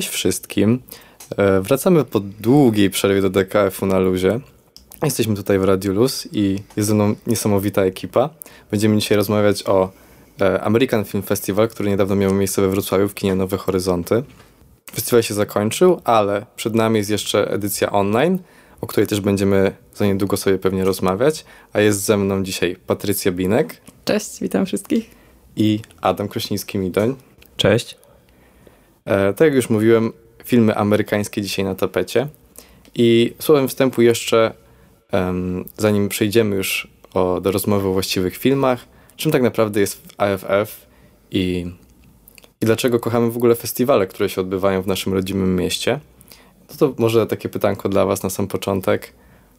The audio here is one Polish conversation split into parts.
Cześć wszystkim. E, wracamy po długiej przerwie do DKF-u na luzie. Jesteśmy tutaj w Radiu Luz i jest ze mną niesamowita ekipa. Będziemy dzisiaj rozmawiać o e, American Film Festival, który niedawno miał miejsce we Wrocławiu w kinie Nowe Horyzonty. Festiwal się zakończył, ale przed nami jest jeszcze edycja online, o której też będziemy za niedługo sobie pewnie rozmawiać. A jest ze mną dzisiaj Patrycja Binek. Cześć, witam wszystkich. I Adam Krośnicki-Midoń. Cześć. E, tak jak już mówiłem, filmy amerykańskie dzisiaj na tapecie. I słowem wstępu jeszcze, zanim przejdziemy już o, do rozmowy o właściwych filmach, czym tak naprawdę jest AFF i, i dlaczego kochamy w ogóle festiwale, które się odbywają w naszym rodzimym mieście. No to może takie pytanko dla Was na sam początek.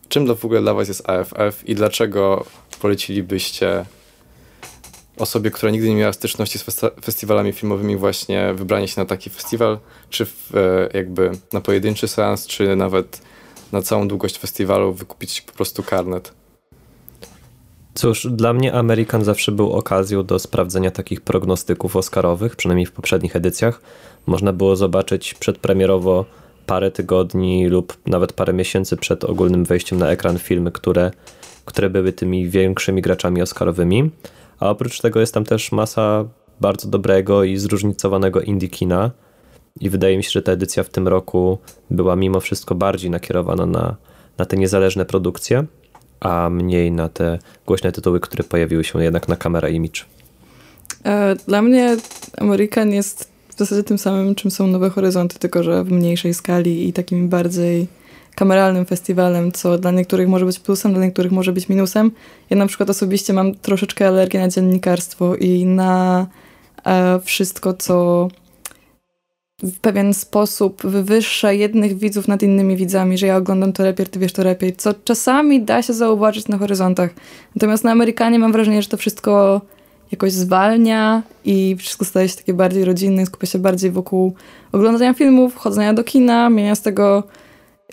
Czym w ogóle dla Was jest AFF i dlaczego polecilibyście osobie, która nigdy nie miała styczności z festiwalami filmowymi, właśnie wybranie się na taki festiwal, czy w, e, jakby na pojedynczy seans, czy nawet na całą długość festiwalu wykupić po prostu karnet? Cóż, dla mnie American zawsze był okazją do sprawdzenia takich prognostyków oscarowych, przynajmniej w poprzednich edycjach. Można było zobaczyć przedpremierowo parę tygodni lub nawet parę miesięcy przed ogólnym wejściem na ekran filmy, które, które były tymi większymi graczami oscarowymi. A oprócz tego jest tam też masa bardzo dobrego i zróżnicowanego indie kina. I wydaje mi się, że ta edycja w tym roku była mimo wszystko bardziej nakierowana na, na te niezależne produkcje, a mniej na te głośne tytuły, które pojawiły się jednak na kamera Image. E, dla mnie American jest w zasadzie tym samym, czym są Nowe Horyzonty, tylko że w mniejszej skali i takim bardziej kameralnym festiwalem, co dla niektórych może być plusem, dla niektórych może być minusem. Ja na przykład osobiście mam troszeczkę alergię na dziennikarstwo i na e, wszystko, co w pewien sposób wywyższa jednych widzów nad innymi widzami, że ja oglądam to lepiej, ty wiesz to lepiej, co czasami da się zauważyć na horyzontach. Natomiast na Amerykanie mam wrażenie, że to wszystko jakoś zwalnia i wszystko staje się takie bardziej rodzinne, skupia się bardziej wokół oglądania filmów, chodzenia do kina, mienia z tego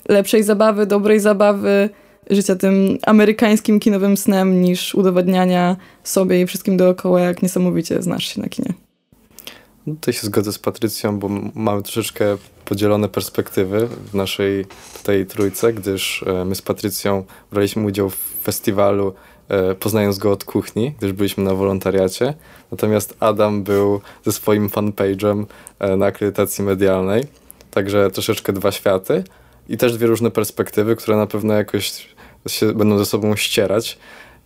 lepszej zabawy, dobrej zabawy, życia tym amerykańskim kinowym snem niż udowadniania sobie i wszystkim dookoła, jak niesamowicie znasz się na kinie. No, tutaj się zgodzę z Patrycją, bo mamy troszeczkę podzielone perspektywy w naszej tutaj trójce, gdyż e, my z Patrycją braliśmy udział w festiwalu e, poznając go od kuchni, gdyż byliśmy na wolontariacie. Natomiast Adam był ze swoim fanpage'em e, na akredytacji medialnej. Także troszeczkę dwa światy i też dwie różne perspektywy, które na pewno jakoś się będą ze sobą ścierać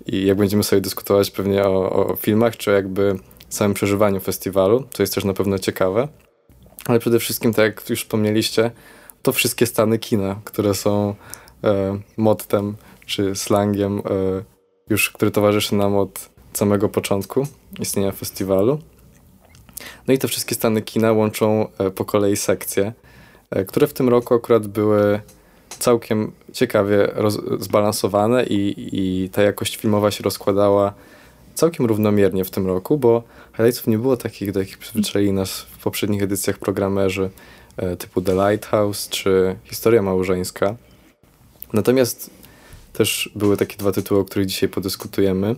i jak będziemy sobie dyskutować pewnie o, o filmach, czy jakby samym przeżywaniu festiwalu, co jest też na pewno ciekawe. Ale przede wszystkim, tak jak już wspomnieliście, to wszystkie stany kina, które są e, mottem czy slangiem, e, już, który towarzyszy nam od samego początku istnienia festiwalu. No i te wszystkie stany kina łączą e, po kolei sekcje, które w tym roku akurat były całkiem ciekawie zbalansowane i, i ta jakość filmowa się rozkładała całkiem równomiernie w tym roku, bo highlightsów nie było takich, do jakich przyzwyczaili nas w poprzednich edycjach programerzy e, typu The Lighthouse czy Historia Małżeńska. Natomiast też były takie dwa tytuły, o których dzisiaj podyskutujemy,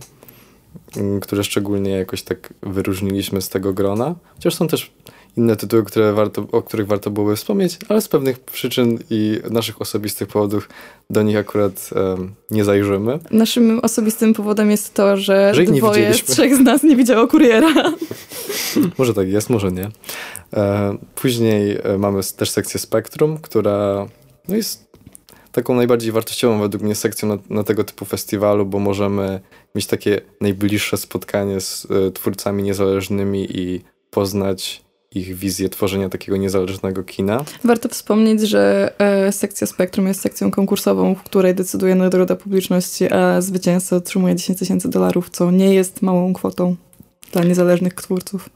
które szczególnie jakoś tak wyróżniliśmy z tego grona. Chociaż są też inne tytuły, które warto, o których warto byłoby wspomnieć, ale z pewnych przyczyn i naszych osobistych powodów do nich akurat um, nie zajrzymy. Naszym osobistym powodem jest to, że, że dwoje z trzech z nas nie widziało kuriera. może tak jest, może nie. E, później e, mamy też sekcję Spektrum, która no jest taką najbardziej wartościową według mnie sekcją na, na, tego typu festiwalu, bo możemy mieć takie najbliższe spotkanie z e, twórcami niezależnymi i poznać ich wizję tworzenia takiego niezależnego kina. Warto wspomnieć, że e, sekcja Spektrum jest sekcją konkursową, w której decyduje nagroda publiczności, a zwycięzca otrzymuje 10 tysięcy dolarów, co nie jest małą kwotą dla niezależnych twórców.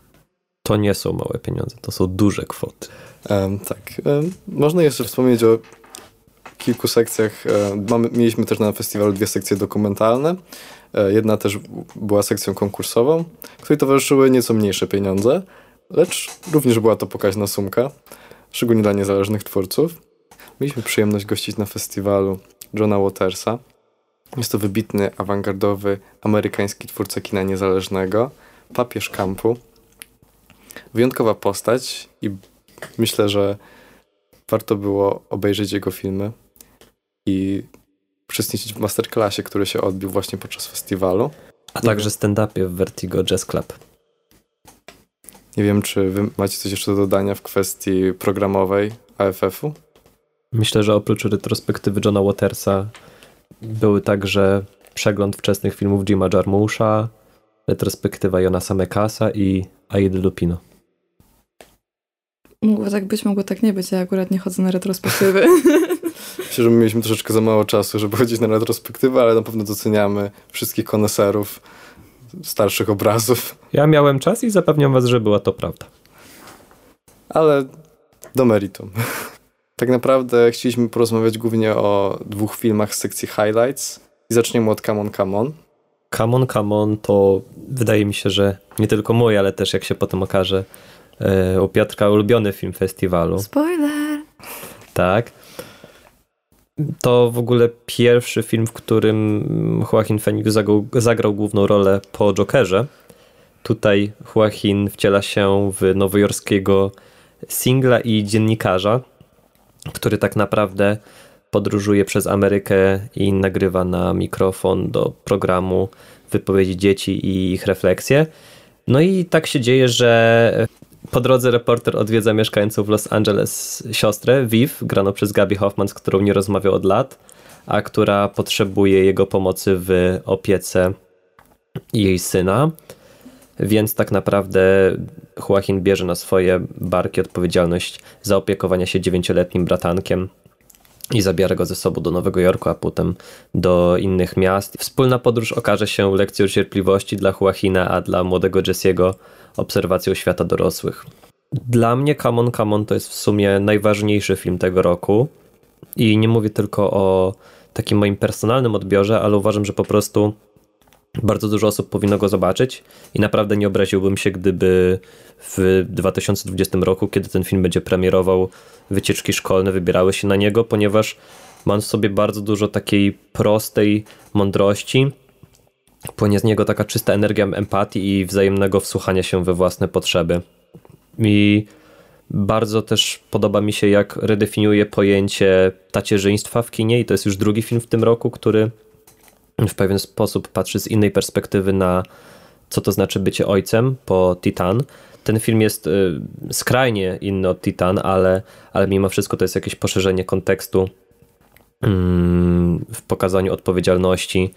To nie są małe pieniądze, to są duże kwoty. Um, tak. Um, można jeszcze wspomnieć o kilku sekcjach. Um, mamy, mieliśmy też na festiwalu dwie sekcje dokumentalne. E, jedna też była sekcją konkursową, której towarzyszyły nieco mniejsze pieniądze, lecz również była to pokaźna sumka, szczególnie dla niezależnych twórców. Mieliśmy przyjemność gościć na festiwalu Johna Watersa. Jest to wybitny, awangardowy, amerykański twórca kina niezależnego, papież kampu. Wyjątkowa postać i myślę, że warto było obejrzeć jego filmy i uczestniczyć w masterclassie, który się odbił właśnie podczas festiwalu. A także stand-upie w Vertigo Jazz Club. Nie wiem, czy wy macie coś jeszcze do dodania w kwestii programowej AFF-u? Myślę, że oprócz retrospektywy Johna Watersa były także przegląd wczesnych filmów Jima Jarmusza, retrospektywa Jonasa Mekasa i Aidy Lupino. Mogło tak być, mogło tak nie być. Ja akurat nie chodzę na retrospektywy. Myślę, że my mieliśmy troszeczkę za mało czasu, żeby chodzić na retrospektywę, ale na pewno doceniamy wszystkich koneserów starszych obrazów. Ja miałem czas i zapewniam was, że była to prawda. Ale do meritum. Tak naprawdę chcieliśmy porozmawiać głównie o dwóch filmach z sekcji Highlights i zaczniemy od Come On, Come On. Come On, Come On to wydaje mi się, że nie tylko mój, ale też jak się potem okaże e, u Piotrka ulubiony film festiwalu. Spoiler! Tak. To w ogóle pierwszy film, w którym Joaquin Phoenix zagrał, zagrał główną rolę po Jokerze. Tutaj Joaquin wciela się w nowojorskiego singla i dziennikarza, który tak naprawdę podróżuje przez Amerykę i nagrywa na mikrofon do programu wypowiedzi dzieci i ich refleksje. No i tak się dzieje, że po drodze reporter odwiedza mieszkańców Los Angeles siostrę, Viv, graną przez Gabi Hoffman, z którą nie rozmawiał od lat, a która potrzebuje jego pomocy w opiece jej syna. Więc tak naprawdę Joaquin bierze na swoje barki odpowiedzialność za opiekowanie się dziewięcioletnim bratankiem i zabiera go ze sobą do Nowego Jorku, a potem do innych miast. Wspólna podróż okaże się lekcją cierpliwości dla Joaquina, a dla młodego Jesse'ego obserwacją świata dorosłych. Dla mnie Come On, Come On to jest w sumie najważniejszy film tego roku i nie mówię tylko o takim moim personalnym odbiorze, ale uważam, że po prostu bardzo dużo osób powinno go zobaczyć i naprawdę nie obraziłbym się, gdyby w 2020 roku, kiedy ten film będzie premierował, wycieczki szkolne wybierały się na niego, ponieważ mam w sobie bardzo dużo takiej prostej mądrości. Płynie z niego taka czysta energia empatii i wzajemnego wsłuchania się we własne potrzeby. I bardzo też podoba mi się, jak redefiniuje pojęcie tacierzyństwa w kinie, i to jest już drugi film w tym roku, który w pewien sposób patrzy z innej perspektywy na co to znaczy bycie ojcem po Titan. Ten film jest y, skrajnie inny od Titan, ale, ale mimo wszystko to jest jakieś poszerzenie kontekstu mm, w pokazaniu odpowiedzialności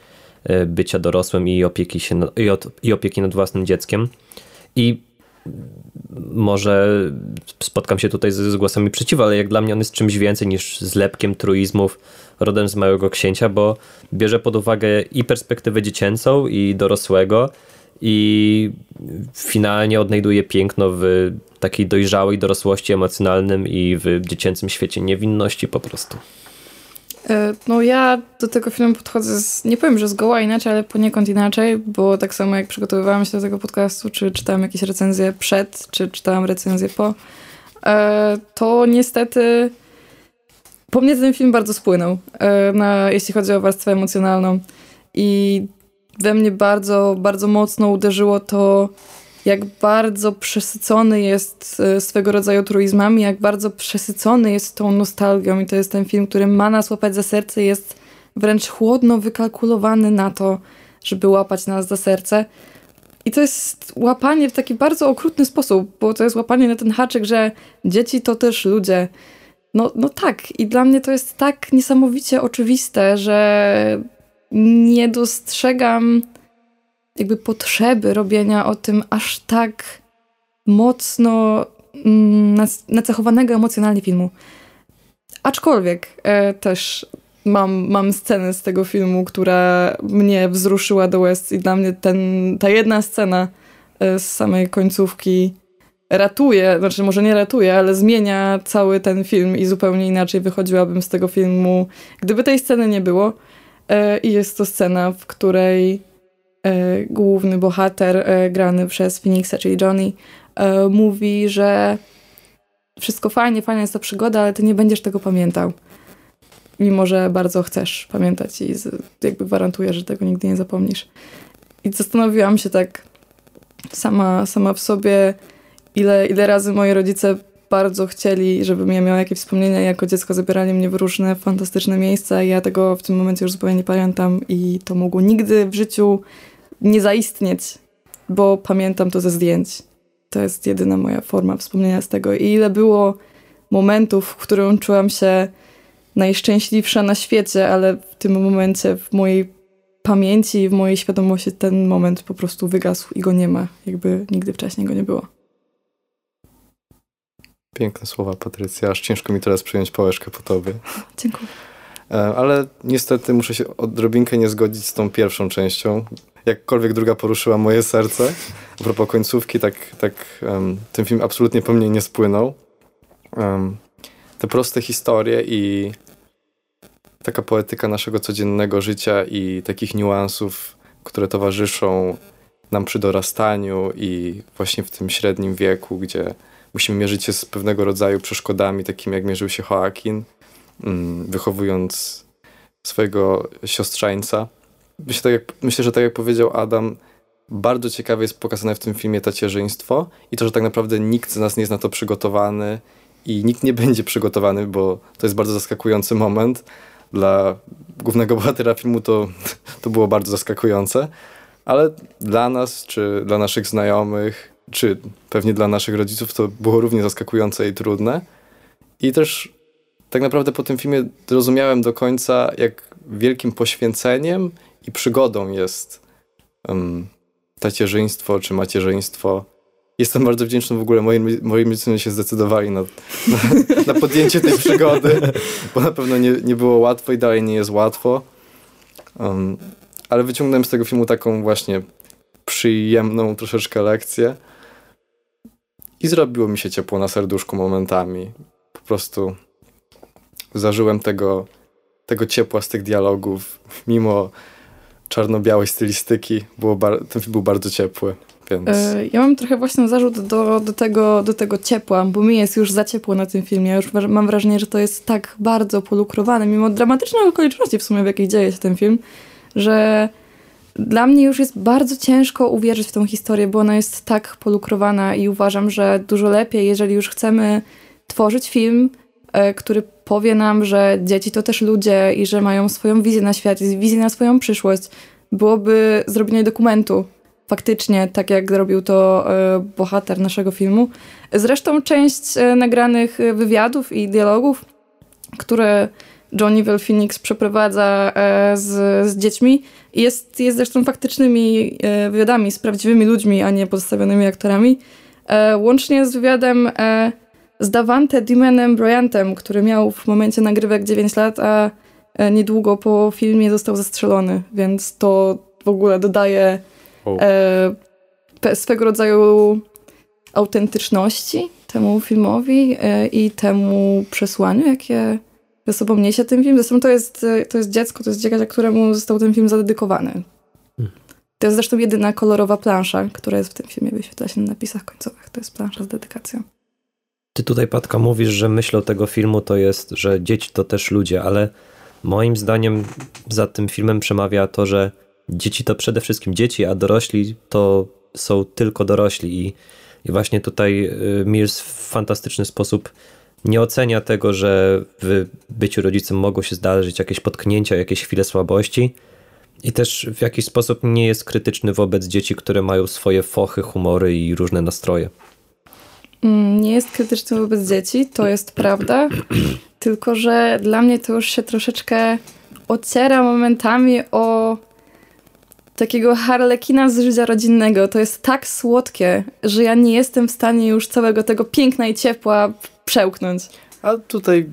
bycia dorosłym i opieki, się, i, od, i opieki nad własnym dzieckiem. I może spotkam się tutaj z, z głosami przeciw, ale jak dla mnie on jest czymś więcej niż zlepkiem truizmów rodem z Małego Księcia, bo bierze pod uwagę i perspektywę dziecięcą i dorosłego i finalnie odnajduje piękno w takiej dojrzałej dorosłości emocjonalnym i w dziecięcym świecie niewinności po prostu. E, no ja do tego filmu podchodzę, z, nie powiem, że zgoła inaczej, ale poniekąd inaczej, bo tak samo jak przygotowywałam się do tego podcastu, czy czytałam jakieś recenzje przed, czy czytałam recenzje po, e, to niestety po mnie ten film bardzo spłynął, e, na, jeśli chodzi o warstwę emocjonalną. I we mnie bardzo, bardzo mocno uderzyło to, jak bardzo przesycony jest e, swego rodzaju truizmami, jak bardzo przesycony jest tą nostalgią i to jest ten film, który ma nas łapać za serce, jest wręcz chłodno wykalkulowany na to, żeby łapać nas za serce. I to jest łapanie w taki bardzo okrutny sposób, bo to jest łapanie na ten haczyk, że dzieci to też ludzie. No, no tak, i dla mnie to jest tak niesamowicie oczywiste, że nie dostrzegam jakby potrzeby robienia o tym aż tak mocno mm, nacechowanego emocjonalnie filmu. Aczkolwiek e, też mam, mam scenę z tego filmu, która mnie wzruszyła do łez i dla mnie ten, ta jedna scena e, z samej końcówki ratuje, znaczy może nie ratuje, ale zmienia cały ten film i zupełnie inaczej wychodziłabym z tego filmu, gdyby tej sceny nie było. E, I jest to scena, w której główny bohater e, grany przez Phoenixa, czyli Johnny, mówi, że wszystko fajnie, fajna jest to przygoda, ale ty nie będziesz tego pamiętał. Mimo, że bardzo chcesz pamiętać i jakby gwarantuję, że tego nigdy nie zapomnisz. I zastanowiłam się tak sama, sama w sobie, ile, ile razy moi rodzice bardzo chcieli, żebym ja miała jakieś wspomnienia. Jako dziecko zabierali mnie w różne fantastyczne miejsca i ja tego w tym momencie już zupełnie nie pamiętam i to mogło nigdy w życiu nie zaistnieć, bo pamiętam to ze zdjęć. To jest jedyna moja forma wspomnienia z tego. I ile było momentów, w którym czułam się najszczęśliwsza na świecie, ale w tym momencie w mojej pamięci, w mojej świadomości ten moment po prostu wygasł i go nie ma. Jakby nigdy wcześniej go nie było. Piękne słowa, Patrycja. Aż ciężko mi teraz przyjąć pałeczkę po tobie. Dziękuję. E, ale niestety muszę się odrobinkę nie zgodzić z tą pierwszą częścią. Jakkolwiek druga poruszyła moje serce. A propos końcówki, tak, tak um, ten film absolutnie po mnie nie spłynął. Um, te proste historie i taka poetyka naszego codziennego życia i takich niuansów, które towarzyszą nam przy dorastaniu i właśnie w tym średnim wieku, gdzie musimy mierzyć się z pewnego rodzaju przeszkodami, takimi jak mierzył się Joaquin, mm, wychowując swojego siostrzeńca. Myślę, tak jak, myślę, że tak jak powiedział Adam, bardzo ciekawe jest pokazane w tym filmie tacierzyństwo i to, że tak naprawdę nikt z nas nie jest na to przygotowany i nikt nie będzie przygotowany, bo to jest bardzo zaskakujący moment. Dla głównego bohatera filmu to, to było bardzo zaskakujące, ale dla nas, czy dla naszych znajomych, czy pewnie dla naszych rodziców to było równie zaskakujące i trudne. I też tak naprawdę po tym filmie zrozumiałem do końca, jak wielkim poświęceniem i przygodą jest um, tacierzyństwo czy macierzyństwo. Jestem bardzo wdzięczny w ogóle, moi, moi rodzice się zdecydowali na, na, na, podjęcie tej przygody, bo na pewno nie, nie było łatwo i dalej nie jest łatwo. Um, ale wyciągnąłem z tego filmu taką właśnie przyjemną troszeczkę lekcję i zrobiło mi się ciepło na serduszku momentami. Po prostu zażyłem tego, tego ciepła z tych dialogów, mimo czarno-białej stylistyki. Było ten film był bardzo ciepły. Więc... E, ja mam trochę właśnie zarzut do, do, tego, do tego ciepła, bo mi jest już za ciepło na tym filmie. Ja już mam wrażenie, że to jest tak bardzo polukrowane, mimo dramatycznych okoliczności w sumie, w jakich dzieje się ten film, że dla mnie już jest bardzo ciężko uwierzyć w tą historię, bo ona jest tak polukrowana i uważam, że dużo lepiej, jeżeli już chcemy tworzyć film, e, który powie nam, że dzieci to też ludzie i że mają swoją wizję na świat, wizję na swoją przyszłość, byłoby zrobienie dokumentu. Faktycznie, tak jak zrobił to e, bohater naszego filmu. Zresztą część e, nagranych wywiadów i dialogów, które Johnny Well Phoenix przeprowadza z, z dziećmi, jest, jest zresztą faktycznymi e, wywiadami z prawdziwymi ludźmi, a nie pozostawionymi aktorami. E, łącznie z wywiadem e, z Davante Dimenem Bryantem, który miał w momencie nagrywek 9 lat, a niedługo po filmie został zastrzelony, więc to w ogóle dodaje swego rodzaju autentyczności temu filmowi i temu przesłaniu, jakie ze sobą niesie ten film. Zresztą to jest, to jest dziecko, to jest dzieciak, któremu został ten film zadedykowany. Hmm. To jest zresztą jedyna kolorowa plansza, która jest w tym filmie, wyświetla się na napisach końcowych. To jest plansza z dedykacją. Ty tutaj, Patka, mówisz, że myślą tego filmu to jest, że dzieci to też ludzie, ale moim zdaniem za tym filmem przemawia to, że dzieci to przede wszystkim dzieci, a dorośli to są tylko dorośli. I, i właśnie tutaj y, Mills w fantastyczny sposób nie ocenia tego, że w byciu rodzicem mogą się zdarzyć jakieś potknięcia, jakieś chwile słabości. I też w jakiś sposób nie jest krytyczny wobec dzieci, które mają swoje fochy, humory i różne nastroje. Mm, nie jest krytyczny wobec dzieci, to jest prawda. Tylko, że dla mnie to już się troszeczkę ociera momentami o takiego harlekina z życia rodzinnego. To jest tak słodkie, że ja nie jestem w stanie już całego tego piękna i ciepła przełknąć. A tutaj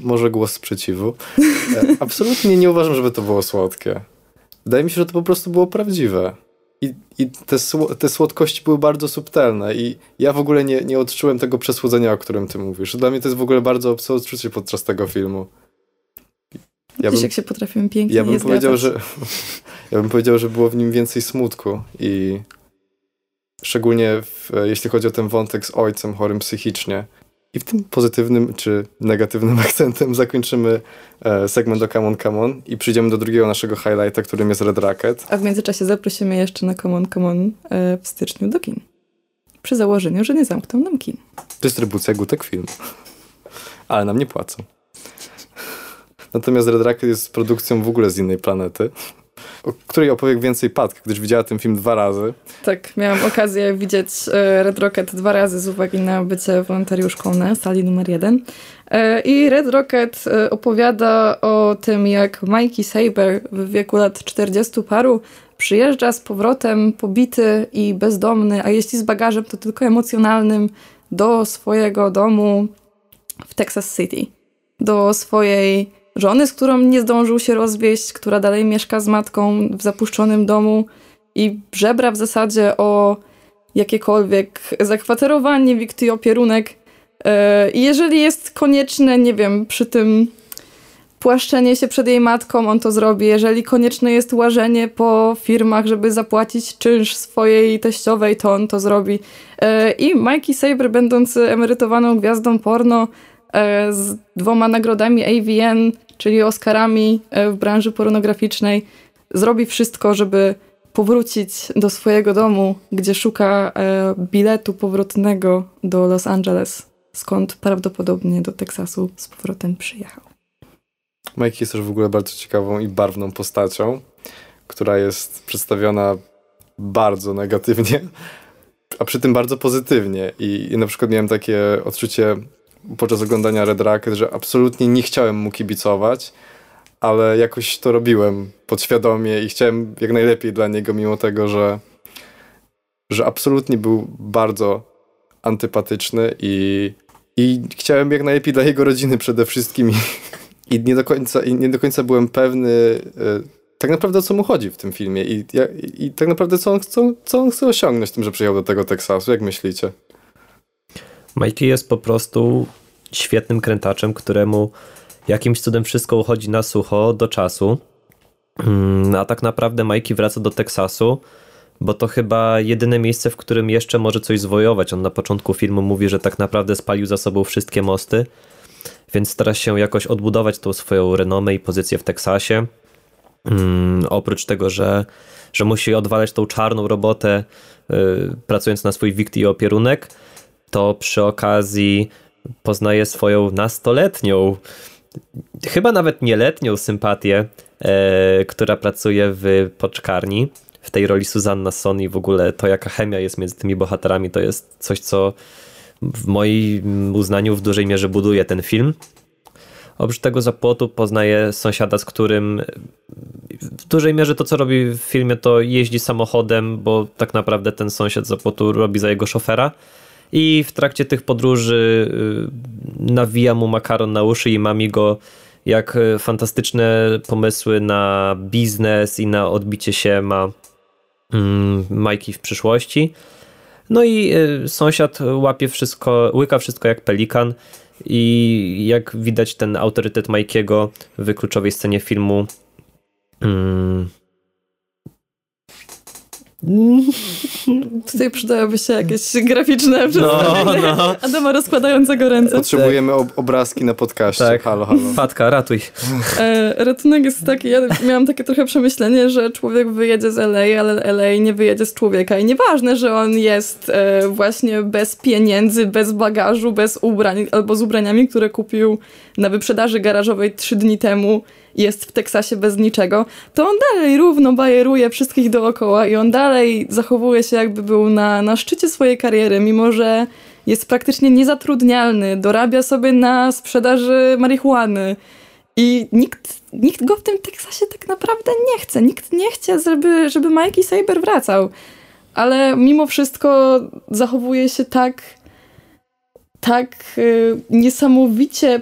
może głos sprzeciwu. E, absolutnie nie uważam, żeby to było słodkie. Wydaje mi się, że to po prostu było prawdziwe. I, i te, te słodkości były bardzo subtelne i ja w ogóle nie, nie odczułem tego przesłodzenia, o którym ty mówisz. Dla mnie to jest w ogóle bardzo obce odczucie podczas tego filmu. Ja jak się potrafimy pięknie ja bym powiedział, że Ja bym powiedział, że było w nim więcej smutku i szczególnie w, jeśli chodzi o ten wątek z ojcem chorym psychicznie. I w tym pozytywnym czy negatywnym akcentem zakończymy e, segment o Come On, Come On i przyjdziemy do drugiego naszego highlighta, którym jest Red Racket. A w międzyczasie zaprosimy jeszcze na Come On, Come On e, w styczniu do kin. przy założeniu, że nie zamkną nam kin. Dystrybucja Gutek Film. Ale nam nie płacą. Natomiast Red Rocket jest produkcją w ogóle z innej planety, o której opowiem więcej Pat, gdyż widziała ten film dwa razy. Tak, miałam okazję widzieć e, Red Rocket dwa razy z uwagi na bycie wolontariuszką na sali numer jeden. E, I Red Rocket e, opowiada o tym, jak Mikey Saber w wieku lat 40 paru przyjeżdża z powrotem pobity i bezdomny, a jeśli z bagażem, to tylko emocjonalnym, do swojego domu w Texas City. Do swojej żony, z którą nie zdążył się rozwieść, która dalej mieszka z matką w zapuszczonym domu i żebra w zasadzie o jakiekolwiek zakwaterowanie, wikty opierunek. E, I jeżeli jest konieczne, nie wiem, przy tym płaszczenie się przed jej matką, on to zrobi. Jeżeli konieczne jest łażenie po firmach, żeby zapłacić czynsz swojej teściowej, to on to zrobi. E, I Mikey Saber, będący emerytowaną gwiazdą porno, z dwoma nagrodami AVN, czyli Oscarami e, w branży pornograficznej, zrobi wszystko, żeby powrócić do swojego domu, gdzie szuka e, biletu powrotnego do Los Angeles, skąd prawdopodobnie do Teksasu z powrotem przyjechał. Mike jest też w ogóle bardzo ciekawą i barwną postacią, która jest przedstawiona bardzo negatywnie, a przy tym bardzo pozytywnie. I, i na przykład miałem takie odczucie podczas oglądania Red Rocket, że absolutnie nie chciałem mu kibicować, ale jakoś to robiłem podświadomie i chciałem jak najlepiej dla niego, mimo tego, że, że absolutnie był bardzo antypatyczny i, i chciałem jak najlepiej dla jego rodziny przede wszystkim i, i nie, do końca, i nie do końca byłem pewny e, tak naprawdę o co mu chodzi w tym filmie i, i, i tak naprawdę co on, co, co on chce osiągnąć tym, że przyjechał do tego Teksasu, jak myślicie? Mikey jest po prostu świetnym krętaczem, któremu jakimś cudem wszystko uchodzi na sucho do czasu. Mm, a tak naprawdę Mikey wraca do Teksasu, bo to chyba jedyne miejsce, w którym jeszcze może coś zwojować. On na początku filmu mówi, że tak naprawdę spalił za sobą wszystkie mosty, więc stara się jakoś odbudować tą swoją renomę i pozycję w Teksasie. Um, oprócz tego, że, że musi odwalać tą czarną robotę, yy, pracując na swój wikt i opierunek, to przy okazji poznaje swoją nastoletnią, chyba nawet nieletnią sympatię, e, która pracuje w poczkarni. W tej roli Susanna Sony w ogóle to jaka chemia jest między tymi bohaterami to jest coś, co w moim uznaniu w dużej mierze buduje ten film. Oprócz tego zapłotu poznaje sąsiada, z którym w dużej mierze to, co robi w filmie, to jeździ samochodem, bo tak naprawdę ten sąsiad zapłotu robi za jego szofera i w trakcie tych podróży y, nawija mu makaron na uszy i mami go jak y, fantastyczne pomysły na biznes i na odbicie się ma mm, Majki w przyszłości. No i y, sąsiad łapie wszystko, łyka wszystko jak pelikan i jak widać ten autorytet Majkiego w kluczowej scenie filmu mm, Tutaj przydałyby się jakieś graficzne przedstawienie no, no. Adama rozkładającego ręce. Potrzebujemy ob obrazki na podcaście. Tak. Halo, halo. Fatka, ratuj. E, ratunek jest taki, ja miałam takie trochę przemyślenie, że człowiek wyjedzie z LA, ale LA nie wyjedzie z człowieka. I nieważne, że on jest e, właśnie bez pieniędzy, bez bagażu, bez ubrań, albo z ubraniami, które kupił na wyprzedaży garażowej trzy dni temu jest w Teksasie bez niczego, to on dalej równo bajeruje wszystkich dookoła i on dalej zachowuje się jakby był na, na szczycie swojej kariery, mimo że jest praktycznie niezatrudnialny, dorabia sobie na sprzedaży marihuany i nikt, nikt go w tym Teksasie tak naprawdę nie chce. Nikt nie chce, żeby, żeby Mikey Saber wracał. Ale mimo wszystko zachowuje się tak tak y, niesamowicie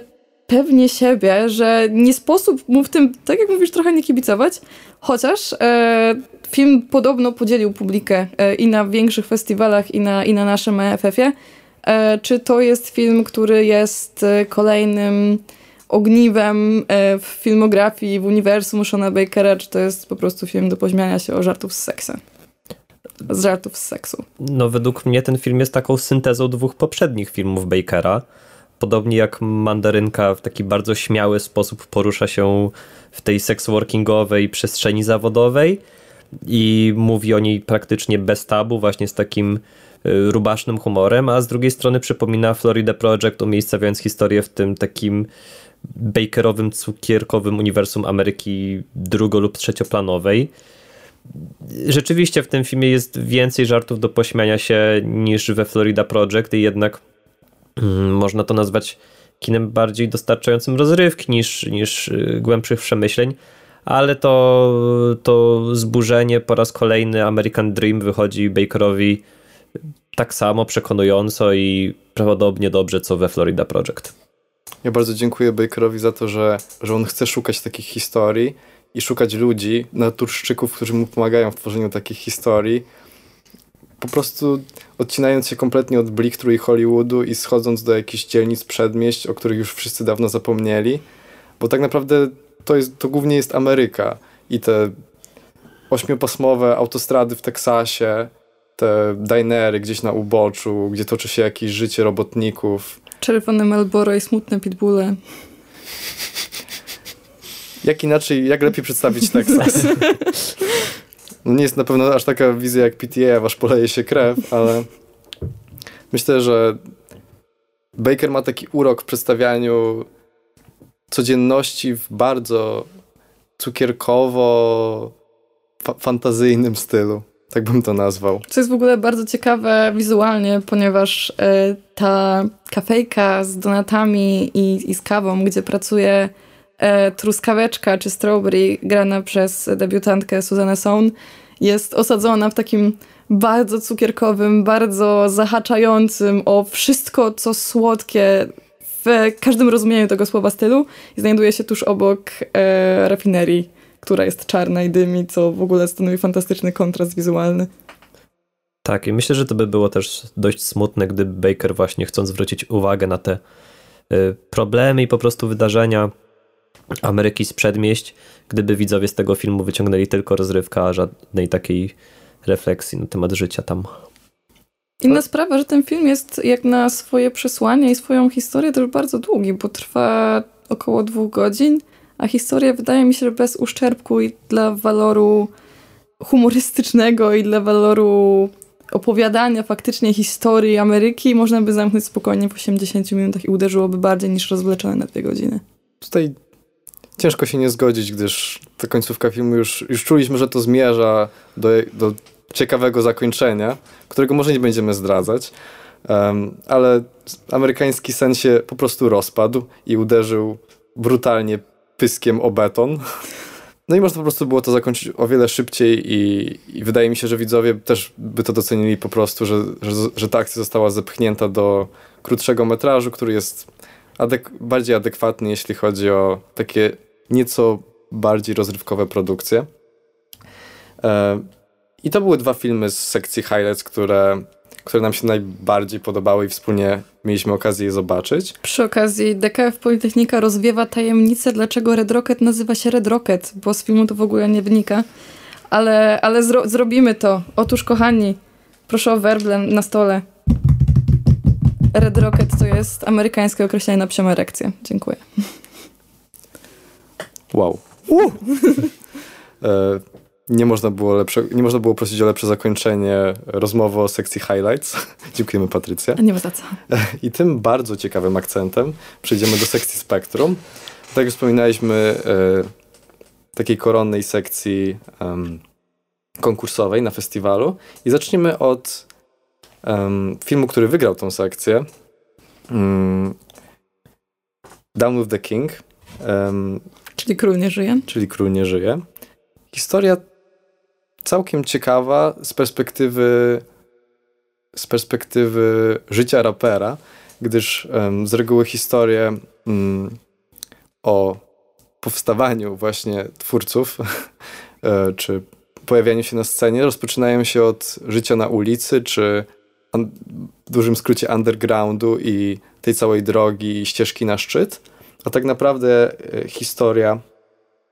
pewnie siebie, że nie sposób mu w tym, tak jak mówisz, trochę nie kibicować, chociaż e, film podobno podzielił publikę e, i na większych festiwalach, i na, i na naszym EFF-ie. E, czy to jest film, który jest e, kolejnym ogniwem e, w filmografii, w uniwersum Shona Bakera, czy to jest po prostu film do pośmiania się o żartów z seksu? Z żartów z seksu. No według mnie ten film jest taką syntezą dwóch poprzednich filmów Bakera, podobnie jak mandarynka w taki bardzo śmiały sposób porusza się w tej seksworkingowej przestrzeni zawodowej, i mówi o niej praktycznie bez tabu, właśnie z takim y, rubasznym humorem, a z drugiej strony przypomina Florida Project, umiejscawiając historię w tym takim bakerowym, cukierkowym uniwersum Ameryki drugo- lub trzecioplanowej. Rzeczywiście w tym filmie jest więcej żartów do pośmiania się niż we Florida Project i jednak można to nazwać kinem bardziej dostarczającym rozrywki niż, niż y, głębszych przemyśleń, ale to, to zburzenie po raz kolejny American Dream wychodzi Bakerowi tak samo przekonująco i prawdopodobnie dobrze co we Florida Project. Ja bardzo dziękuję Bakerowi za to, że, że on chce szukać takich historii i szukać ludzi, naturszczyków, którzy mu pomagają w tworzeniu takich historii. Po prostu odcinając się kompletnie od Blichtru i Hollywoodu i schodząc do jakichś dzielnic przedmieść, o których już wszyscy dawno zapomnieli, bo tak naprawdę to, jest, to głównie jest Ameryka i te ośmiopasmowe autostrady w Teksasie, te dinery gdzieś na uboczu, gdzie toczy się jakieś życie robotników. Czerwone Melboro i smutne pitbulle. Jak inaczej, jak lepiej przedstawić Teksas? No nie jest na pewno aż taka wizja jak PTA, aż poleje się krew, ale myślę, że Baker ma taki urok w przedstawianiu codzienności w bardzo cukierkowo fa fantazyjnym stylu. Tak bym to nazwał. Co jest w ogóle bardzo ciekawe wizualnie, ponieważ y, ta kafejka z donatami i, i z kawą, gdzie pracuje truskaweczka czy strawberry grana przez debiutantkę Suzanne Sohn, jest osadzona w takim bardzo cukierkowym, bardzo zahaczającym o wszystko, co słodkie w każdym rozumieniu tego słowa stylu i znajduje się tuż obok e, rafinerii, która jest czarna i dymi, co w ogóle stanowi fantastyczny kontrast wizualny. Tak, i myślę, że to by było też dość smutne, gdyby Baker właśnie chcąc zwrócić uwagę na te y, problemy i po prostu wydarzenia Ameryki z przedmieść, gdyby widzowie z tego filmu wyciągnęli tylko rozrywkę, a żadnej takiej refleksji na temat życia tam. Inna sprawa, że ten film jest jak na swoje przesłanie i swoją historię też bardzo długi, bo trwa około dwóch godzin, a historia wydaje mi się, że bez uszczerbku i dla waloru humorystycznego i dla waloru opowiadania faktycznie historii Ameryki można by zamknąć spokojnie w 80 minutach i uderzyłoby bardziej niż rozwleczone na dwie godziny. Tutaj ciężko się nie zgodzić, gdyż ta końcówka filmu już, już czuliśmy, że to zmierza do, do ciekawego zakończenia, którego może nie będziemy zdradzać, um, ale amerykański sen się po prostu rozpadł i uderzył brutalnie pyskiem o beton. No i można po prostu było to zakończyć o wiele szybciej i, i wydaje mi się, że widzowie też by to docenili po prostu, że, że, że ta akcja została zepchnięta do krótszego metrażu, który jest adek bardziej adekwatny, jeśli chodzi o takie nieco bardziej rozrywkowe produkcje. E, I to były dwa filmy z sekcji Highlights, które, które nam się najbardziej podobały i wspólnie mieliśmy okazję je zobaczyć. Przy okazji DKF Politechnika rozwiewa tajemnicę, dlaczego Red Rocket nazywa się Red Rocket, bo z filmu to w ogóle nie wynika. Ale, ale zro zrobimy to. Otóż, kochani, proszę o werble na stole. Red Rocket to jest amerykańskie określenie na psią erekcję. Dziękuję. Wow. Uh! e, nie można, było lepsze, nie można było prosić o lepsze zakończenie rozmowy o sekcji highlights. Dziękujemy Patrycja. Nie ma za co. I tym bardzo ciekawym akcentem przejdziemy do sekcji spektrum. Tak jak wspominaliśmy, e, takiej koronnej sekcji um, konkursowej na festiwalu. I zaczniemy od um, filmu, który wygrał tą sekcję. Um, Down with the King. Czyli Król nie żyje. Czyli Król nie żyje. Historia całkiem ciekawa z perspektywy z perspektywy życia rapera, gdyż um, z reguły historie um, o powstawaniu właśnie twórców e, czy pojawianiu się na scenie rozpoczynają się od życia na ulicy, czy w dużym skrócie undergroundu i tej całej drogi i ścieżki na szczyt. A tak naprawdę e, historia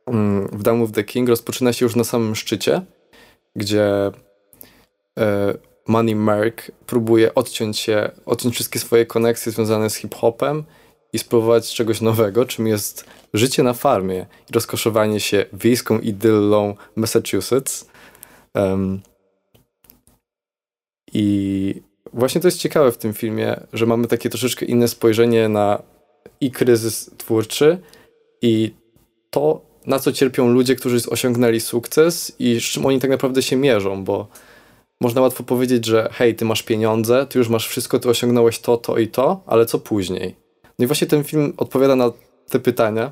mm, w Down of the King rozpoczyna się już na samym szczycie, gdzie e, Money Merk próbuje odciąć się, odciąć wszystkie swoje koneksje związane z hip-hopem i spróbować czegoś nowego, czym jest życie na farmie i rozkoszowanie się wiejską idyllą Massachusetts. Um, I właśnie to jest ciekawe w tym filmie, że mamy takie troszeczkę inne spojrzenie na i kryzys twórczy, i to, na co cierpią ludzie, którzy osiągnęli sukces i z czym oni tak naprawdę się mierzą, bo można łatwo powiedzieć, że hej, ty masz pieniądze, ty już masz wszystko, ty osiągnąłeś to, to i to, ale co później? No i właśnie ten film odpowiada na te pytania,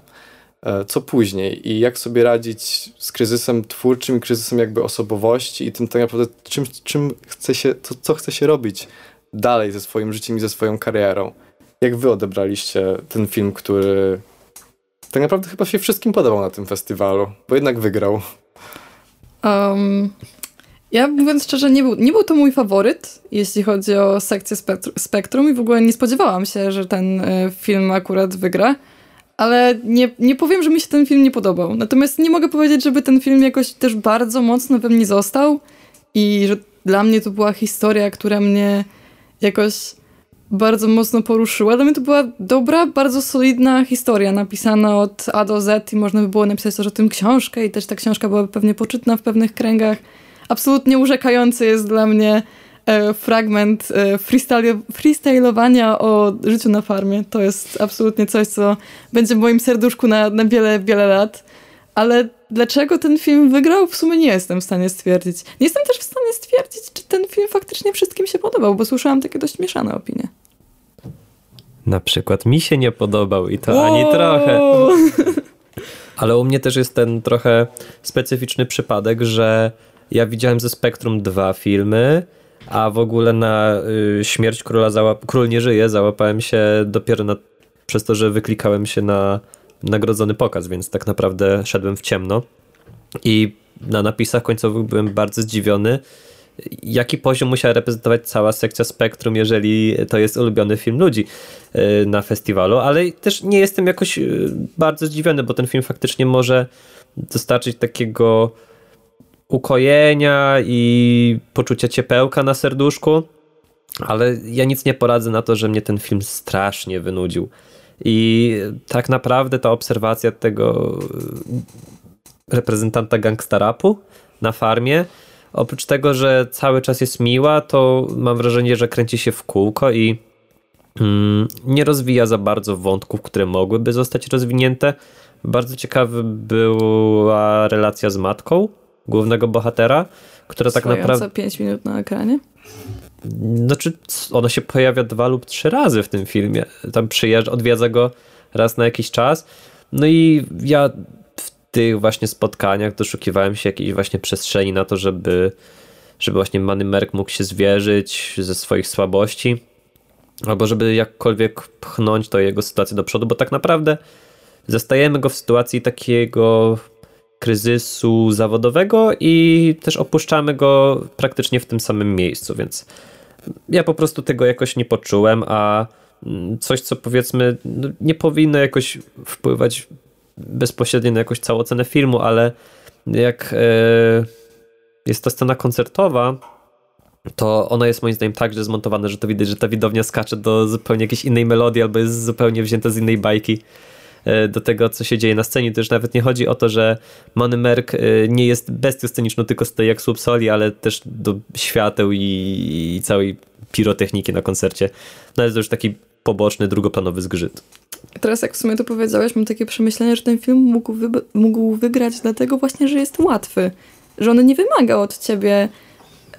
e, co później i jak sobie radzić z kryzysem twórczym i kryzysem jakby osobowości i tym tak naprawdę czym, czym chce się, to, co chce się robić dalej ze swoim życiem i ze swoją karierą. Jak wy odebraliście ten film, który tak naprawdę chyba się wszystkim podobał na tym festiwalu, bo jednak wygrał. Um, ja mówiąc szczerze, nie był, nie był to mój faworyt, jeśli chodzi o sekcję Spektrum i w ogóle nie spodziewałam się, że ten e, film akurat wygra. Ale nie, nie powiem, że mi się ten film nie podobał. Natomiast nie mogę powiedzieć, żeby ten film jakoś też bardzo mocno we mnie został i że dla mnie to była historia, która mnie jakoś bardzo mocno poruszyła. Dla mnie to była dobra, bardzo solidna historia, napisana od A do Z i można by było napisać też o tym książkę i też ta książka byłaby pewnie poczytna w pewnych kręgach. Absolutnie urzekający jest dla mnie e, fragment e, freestylowania o życiu na farmie. To jest absolutnie coś, co będzie w moim serduszku na, na wiele, wiele lat. Ale dlaczego ten film wygrał, w sumie nie jestem w stanie stwierdzić. Nie jestem też w stanie stwierdzić, czy ten film faktycznie wszystkim się podobał, bo słyszałam takie dość mieszane opinie. Na przykład mi się nie podobał i to wow. ani trochę. Ale u mnie też jest ten trochę specyficzny przypadek, że ja widziałem ze Spektrum dwa filmy, a w ogóle na y, Śmierć Króla załap- Król nie żyje załapałem się dopiero na, przez to, że wyklikałem się na nagrodzony pokaz, więc tak naprawdę szedłem w ciemno. I na napisach końcowych byłem bardzo zdziwiony, jaki poziom musiała reprezentować cała sekcja Spektrum, jeżeli to jest ulubiony film ludzi y, na festiwalu, ale też nie jestem jakoś y, bardzo zdziwiony, bo ten film faktycznie może dostarczyć takiego ukojenia i poczucia ciepełka na serduszku, ale ja nic nie poradzę na to, że mnie ten film strasznie wynudził. I tak naprawdę ta obserwacja tego y, reprezentanta gangstarapu na farmie, oprócz tego, że cały czas jest miła, to mam wrażenie, że kręci się w kółko i mm, nie rozwija za bardzo wątków, które mogłyby zostać rozwinięte. Bardzo ciekawy była relacja z matką głównego bohatera, która tak naprawdę... 5 minut na ekranie? Znaczy, ona się pojawia dwa lub trzy razy w tym filmie. Tam przyjeżdża, odwiedza go raz na jakiś czas. No i ja tych właśnie spotkaniach doszukiwałem się jakiejś właśnie przestrzeni na to, żeby, żeby właśnie Manny Merk mógł się zwierzyć ze swoich słabości, albo żeby jakkolwiek pchnąć to jego sytuację do przodu, bo tak naprawdę zostajemy go w sytuacji takiego kryzysu zawodowego i też opuszczamy go praktycznie w tym samym miejscu, więc ja po prostu tego jakoś nie poczułem, a coś, co powiedzmy no, nie powinno jakoś wpływać bezpośrednio na jakąś całą cenę filmu, ale jak e, jest ta scena koncertowa, to ona jest moim zdaniem tak że zmontowana, że to widać, że ta widownia skacze do zupełnie jakiejś innej melodii albo jest zupełnie wzięta z innej bajki. E, do tego, co się dzieje na scenie. To już nawet nie chodzi o to, że Money Merk e, nie jest bestią sceniczną, tylko stoi jak słup soli, ale też do świateł i, i całej pirotechniki na koncercie. No ale to już taki poboczny, drugoplanowy zgrzyt. Teraz jak w sumie to powiedziałeś, mam takie przemyślenie, że ten film mógł, wy mógł wygrać dlatego właśnie, że jest łatwy. Że on nie wymaga od ciebie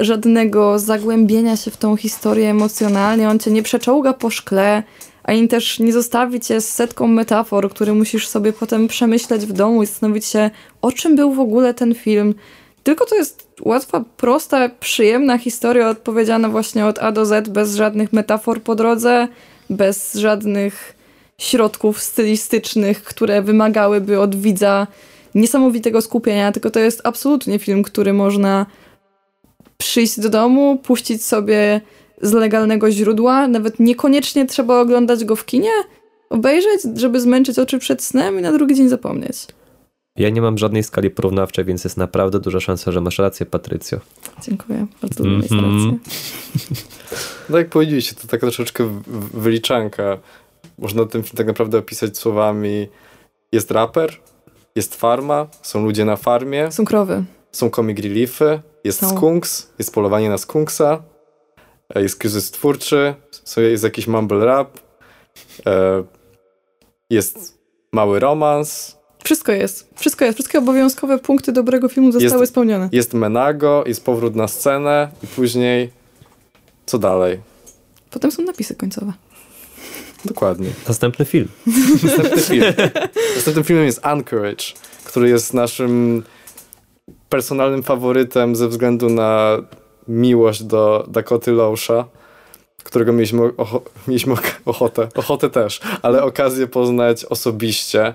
żadnego zagłębienia się w tą historię emocjonalnie, on cię nie przeczołga po szkle, ani też nie zostawi cię z setką metafor, które musisz sobie potem przemyśleć w domu i zastanowić się, o czym był w ogóle ten film. Tylko to jest łatwa, prosta, przyjemna historia odpowiedziana właśnie od A do Z, bez żadnych metafor po drodze, bez żadnych środków stylistycznych, które wymagałyby od widza niesamowitego skupienia, tylko to jest absolutnie film, który można przyjść do domu, puścić sobie z legalnego źródła. Nawet niekoniecznie trzeba oglądać go w kinie, obejrzeć, żeby zmęczyć oczy przed snem i na drugi dzień zapomnieć. Ja nie mam żadnej skali porównawczej, więc jest naprawdę duża szansa, że masz rację, Patrycjo. Dziękuję. Bardzo mm -hmm. rację. No jak powiedzieliście, to taka troszeczkę wyliczanka. Można ten film tak naprawdę opisać słowami jest raper, jest farma, są ludzie na farmie. Są krowy. są comic reliefy, jest Są. skunks, jest polowanie na skunksa, e, jest kryzys twórczy, jest jakiś mumble rap, e, jest mały romans, Wszystko jest. Wszystko jest. Wszystkie obowiązkowe punkty dobrego filmu zostały Jest- spełnione. jest menago, jest powrót na scenę i później co dalej? Potem są napisy końcowe. Dokładnie. Następny film. Następny film. Następnym filmem jest Anchorage, który jest naszym personalnym faworytem ze względu na miłość do Dakoty Lousha, którego mieliśmy, ocho- mieliśmy ochotę, ochotę też, ale okazję poznać osobiście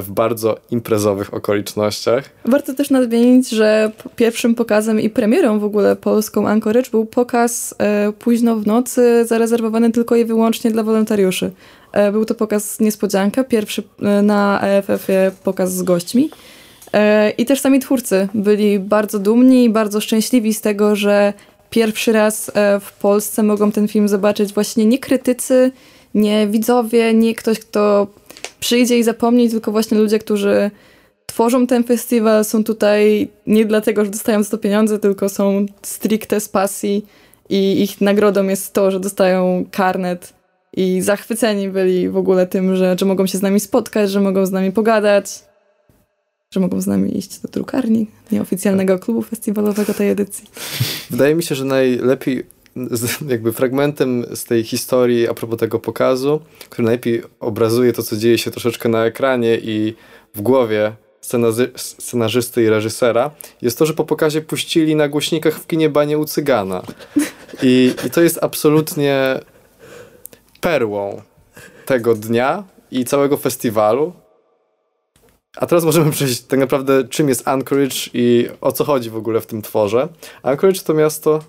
w bardzo imprezowych okolicznościach. Warto też nadmienić, że pierwszym pokazem i premierą w ogóle polską Anchorage był pokaz e, późno w nocy, zarezerwowany tylko i wyłącznie dla wolontariuszy. E, był to pokaz niespodzianka, pierwszy e, na EFF-ie pokaz z gośćmi. E, I też sami twórcy byli bardzo dumni i bardzo szczęśliwi z tego, że pierwszy raz e, w Polsce mogą ten film zobaczyć właśnie nie krytycy, nie widzowie, nie ktoś, kto przyjdzie i zapomni, tylko właśnie ludzie, którzy tworzą ten festiwal, są tutaj nie dlatego, że dostają za to pieniądze, tylko są stricte z pasji i ich nagrodą jest to, że dostają karnet i zachwyceni byli w ogóle tym, że, że mogą się z nami spotkać, że mogą z nami pogadać, że mogą z nami iść do drukarni nieoficjalnego klubu festiwalowego tej edycji. Wydaje mi się, że najlepiej, z- jakby fragmentem z tej historii a propos tego pokazu, który najlepiej obrazuje to, co dzieje się troszeczkę na ekranie i w głowie scenarzysty i reżysera, jest to, że po pokazie puścili na głośnikach w kinie Banie u Cygana. I, I to jest absolutnie perłą tego dnia i całego festiwalu. A teraz możemy przejść tak naprawdę, czym jest Anchorage i o co chodzi w ogóle w tym tworze. Anchorage to miasto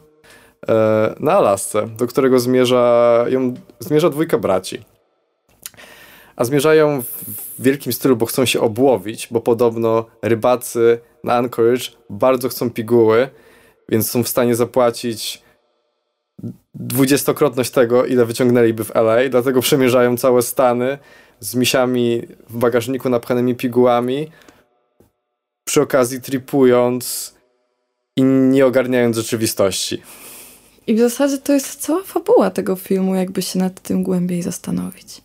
na Alasce, do którego zmierza, ją, zmierza dwójka braci. A zmierzają w, w wielkim stylu, bo chcą się obłowić, bo podobno rybacy na Anchorage bardzo chcą piguły, więc są w stanie zapłacić dwudziestokrotność tego, ile wyciągnęliby w LA, dlatego przemierzają całe Stany z misiami w bagażniku napchanymi pigułami, przy okazji tripując i nie ogarniając rzeczywistości. I w zasadzie to jest cała fabuła tego filmu, jakby się nad tym głębiej zastanowić.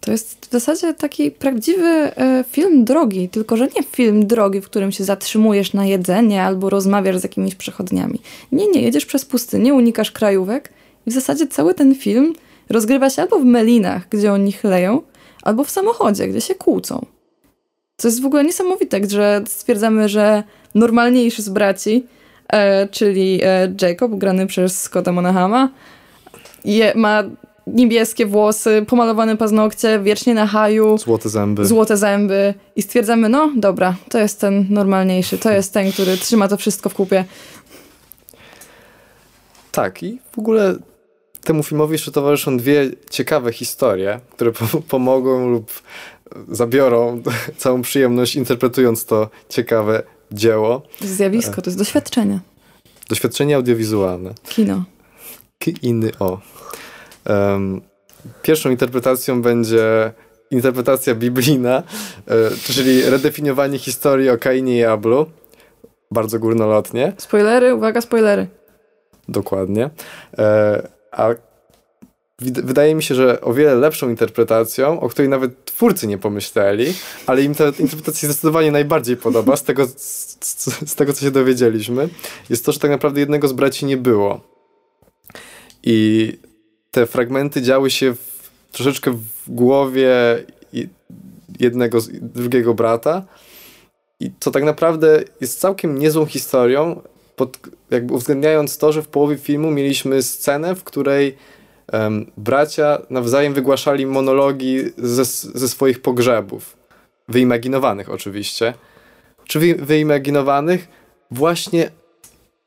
To jest w zasadzie taki prawdziwy e, film drogi, tylko że nie film drogi, w którym się zatrzymujesz na jedzenie albo rozmawiasz z jakimiś przechodniami. Nie, nie, jedziesz przez pustynię, unikasz krajówek i w zasadzie cały ten film rozgrywa się albo w melinach, gdzie oni chleją, albo w samochodzie, gdzie się kłócą. To jest w ogóle niesamowite, że stwierdzamy, że normalniejszy z braci, czyli e, Jacob, grany przez Scotta Monahama, je, ma niebieskie włosy, pomalowane paznokcie, wiecznie na haju, Złote zęby. złote zęby i stwierdzamy, no dobra, to jest ten normalniejszy, to jest ten, który trzyma to wszystko w kupie. Tak, i w ogóle temu filmowi jeszcze towarzyszą dwie ciekawe historie, które po pomogą lub zabiorą całą przyjemność interpretując to ciekawe dzieło. Zjawisko, to jest doświadczenie. Doświadczenie audiowizualne. Kino. KINO. Um, pierwszą interpretacją będzie interpretacja biblijna, e, czyli redefiniowanie historii o Kainie i Ablu. Bardzo górnolotnie. Spoilery, uwaga, spoilery. Dokładnie. E, a wydaje mi się, że o wiele lepszą interpretacją, o której nawet twórcy nie pomyśleli, ale im ta interpretacja zdecydowanie najbardziej podoba, z tego, z, z, tego co się dowiedzieliśmy, jest to, że tak naprawdę jednego z braci nie było. I te fragmenty działy się w, troszeczkę w głowie jednego drugiego brata. I co tak naprawdę jest całkiem niezłą historią, pod, jakby uwzględniając to, że w połowie filmu mieliśmy scenę, w której bracia nawzajem wygłaszali monologi ze, ze swoich pogrzebów. Wyimaginowanych oczywiście. Czy wy, wyimaginowanych? Właśnie,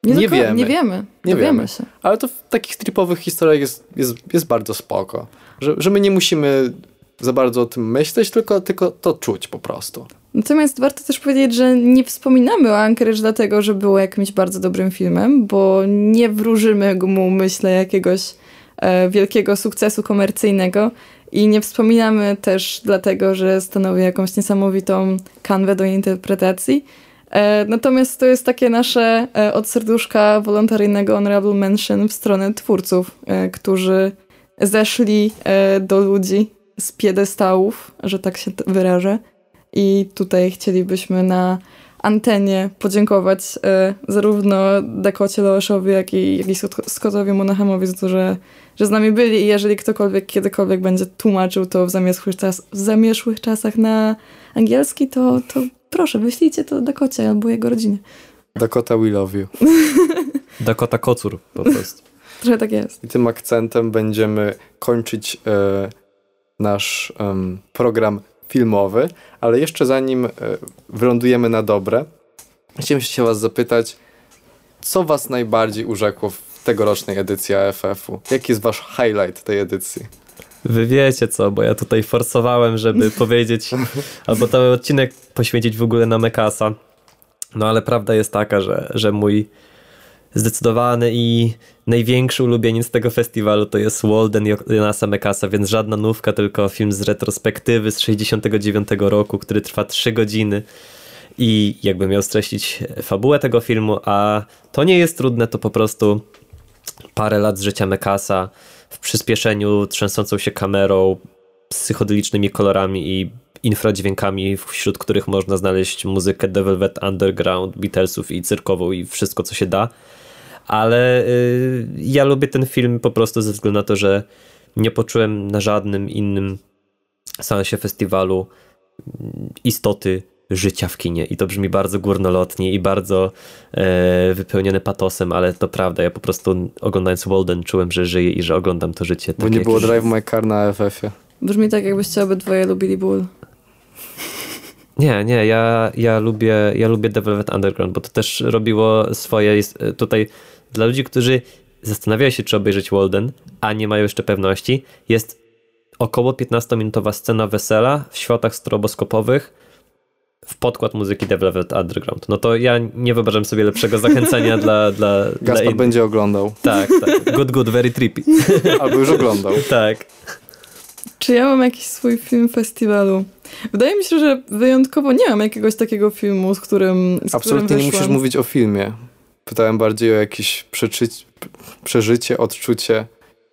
Nie, Nie wiemy. Nie wiemy. Nie wiemy. się. ale to w takich tripowych historiach jest, jest, jest bardzo spoko. Że, że my nie musimy za bardzo o tym myśleć, tylko, tylko to czuć po prostu. Natomiast warto też powiedzieć, że nie wspominamy o Anchorage dlatego, że było jakimś bardzo dobrym filmem, bo nie wróżymy mu, myślę, jakiegoś wielkiego sukcesu komercyjnego i nie wspominamy też dlatego, że stanowi jakąś niesamowitą kanwę do interpretacji, E, natomiast to jest takie nasze e, od serduszka wolontaryjnego honorable mention w stronę twórców, e, którzy zeszli e, do ludzi z piedestałów, że tak się wyrażę. I tutaj chcielibyśmy na antenie podziękować e, zarówno Dakocie Loeszowi, jak i, jak i Scottowi Monahamowi za to, że, że z nami byli i jeżeli ktokolwiek kiedykolwiek będzie tłumaczył to w zamieszłych, czas, w zamieszłych czasach na angielski, to, to proszę, wyślijcie to Dakocie albo jego rodzinie. Dakota we love you. Dakota Kocur po prostu. Trochę tak jest. I tym akcentem będziemy kończyć e, nasz em, program filmowy, ale jeszcze zanim e, wylądujemy na dobre, chciałem się was zapytać, co was najbardziej urzekło w tegorocznej edycji AFF-u? Jaki jest wasz highlight tej edycji? Wy wiecie co, bo ja tutaj forsowałem, żeby powiedzieć, albo ten odcinek poświęcić w ogóle na Mekasa. No ale prawda jest taka, że, że mój zdecydowany i największy ulubieniec tego festiwalu to jest Walden Jonasa Mekasa, więc żadna nówka, tylko film z retrospektywy z 69 roku, który trwa 3 godziny i jakby miał streścić fabułę tego filmu, a to nie jest trudne, to po prostu parę lat z życia Mekasa w przyspieszeniu, trzęsącą się kamerą, psychodelicznymi kolorami i infradźwiękami, wśród których można znaleźć muzykę The Velvet Underground, Beatlesów i cyrkową i wszystko co się da. Ale y, ja lubię ten film po prostu ze względu na to, że nie poczułem na żadnym innym seansie festiwalu istoty życia w kinie i to brzmi bardzo górnolotnie i bardzo e, wypełnione patosem, ale to prawda, ja po prostu oglądając Walden czułem, że żyję i że oglądam to życie. Bo nie było Drive My Car na FF-ie. Brzmi tak, jakbyście obydwoje lubili ból. Nie, nie, ja, ja, lubię, ja lubię The Velvet Underground, bo to też robiło swoje, tutaj dla ludzi, którzy zastanawiają się, czy obejrzeć Walden, a nie mają jeszcze pewności, jest około 15-minutowa scena wesela w światach stroboskopowych w podkład muzyki The Velvet Underground. No to ja nie wyobrażam sobie lepszego zachęcenia dla... dla Gaspar dla będzie oglądał. Tak, tak. Good, good, very trippy. Albo już oglądał. tak. Czy ja mam jakiś swój film festiwalu? Wydaje mi się, że wyjątkowo nie mam jakiegoś takiego filmu, z którym. Z Absolutnie którym nie musisz mówić o filmie. Pytałem bardziej o jakieś przeżycie, odczucie,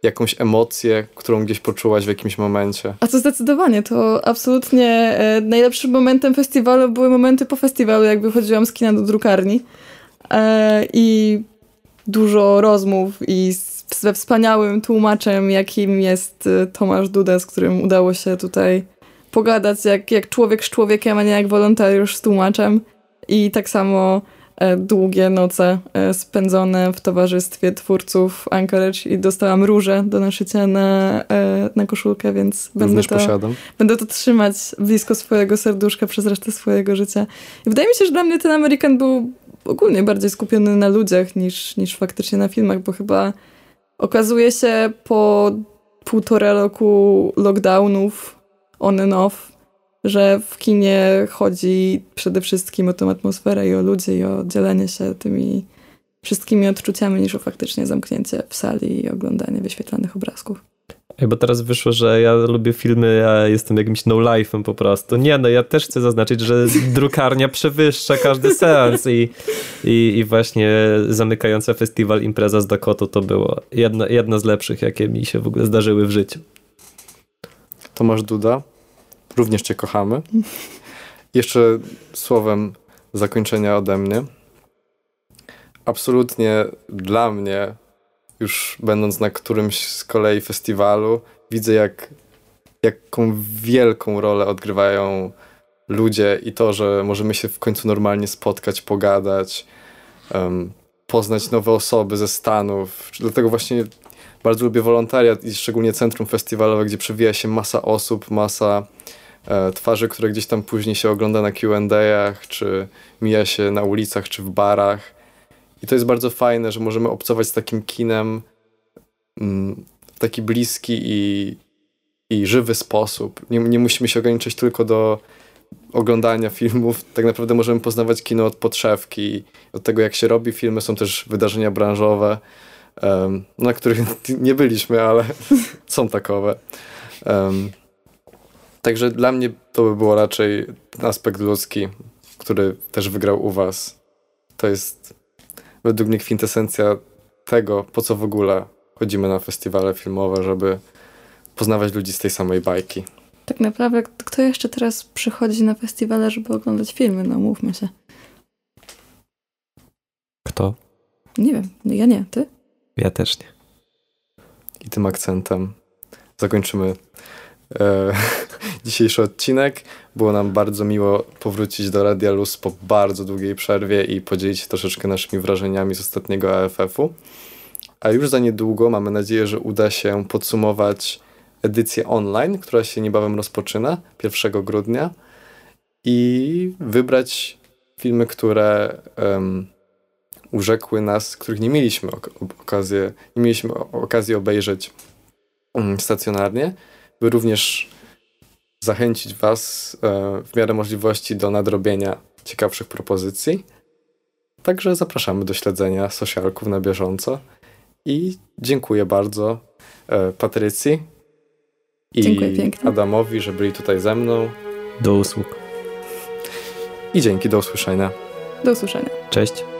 jakąś emocję, którą gdzieś poczułaś w jakimś momencie. A to zdecydowanie, to absolutnie e, najlepszym momentem festiwalu były momenty po festiwalu, jak wychodziłam z kina do drukarni e, i dużo rozmów i ze wspaniałym tłumaczem, jakim jest e, Tomasz Duda, z którym udało się tutaj pogadać jak, jak człowiek z człowiekiem, a nie jak wolontariusz z tłumaczem. I tak samo długie noce e, spędzone w towarzystwie twórców Anchorage i dostałam róże do naszycia na, e, na koszulkę, więc będę to, będę to trzymać blisko swojego serduszka przez resztę swojego życia. I wydaje mi się, że dla mnie ten Amerykan był ogólnie bardziej skupiony na ludziach niż, niż faktycznie na filmach, bo chyba okazuje się po półtora roku lockdownów on and off, że w kinie chodzi przede wszystkim o tę atmosferę i o ludzi i o dzielenie się tymi wszystkimi odczuciami niż o faktycznie zamknięcie w sali i oglądanie wyświetlanych obrazków. Ej, bo teraz wyszło, że ja lubię filmy, a jestem jakimś no-life'em po prostu. Nie, no ja też chcę zaznaczyć, że drukarnia przewyższa każdy seans i, i, i właśnie zamykająca festiwal impreza z Dakotą to było jedna, jedna z lepszych, jakie mi się w ogóle zdarzyły w życiu. Tomasz Duda, Również Cię kochamy. Jeszcze słowem zakończenia ode mnie. Absolutnie dla mnie, już będąc na którymś z kolei festiwalu, widzę jak, jaką wielką rolę odgrywają ludzie i to, że możemy się w końcu normalnie spotkać, pogadać, um, poznać nowe osoby ze Stanów. Dlatego właśnie bardzo lubię wolontariat i szczególnie centrum festiwalowe, gdzie przewija się masa osób, masa twarzy, które gdzieś tam później się ogląda na Q&A'ach, czy mija się na ulicach, czy w barach. I to jest bardzo fajne, że możemy obcować z takim kinem mm, w taki bliski i, i żywy sposób. Nie, nie musimy się ograniczyć tylko do oglądania filmów. Tak naprawdę możemy poznawać kino od podszewki, od tego jak się robi filmy. Są też wydarzenia branżowe, na których nie byliśmy, ale są takowe. Także dla mnie to by było raczej aspekt ludzki, który też wygrał u was. To jest według mnie kwintesencja tego, po co w ogóle chodzimy na festiwale filmowe, żeby poznawać ludzi z tej samej bajki. Tak naprawdę, kto jeszcze teraz przychodzi na festiwale, żeby oglądać filmy? No, mówmy się. Kto? Nie wiem, ja nie, ty? Ja też nie. I tym akcentem zakończymy e, dzisiejszy odcinek. Było nam bardzo miło powrócić do Radia Luz po bardzo długiej przerwie i podzielić się troszeczkę naszymi wrażeniami z ostatniego AFF-u. A już za niedługo mamy nadzieję, że uda się podsumować edycję online, która się niebawem rozpoczyna 1 grudnia i wybrać filmy, które um, urzekły nas, których nie mieliśmy ok okazję, nie mieliśmy okazji obejrzeć um, stacjonarnie, by również zachęcić Was e, w miarę możliwości do nadrobienia ciekawszych propozycji. Także zapraszamy do śledzenia socialków na bieżąco i dziękuję bardzo e, Patrycji i Adamowi, że byli tutaj ze mną. Do usług. I dzięki, do usłyszenia. Do usłyszenia. Cześć.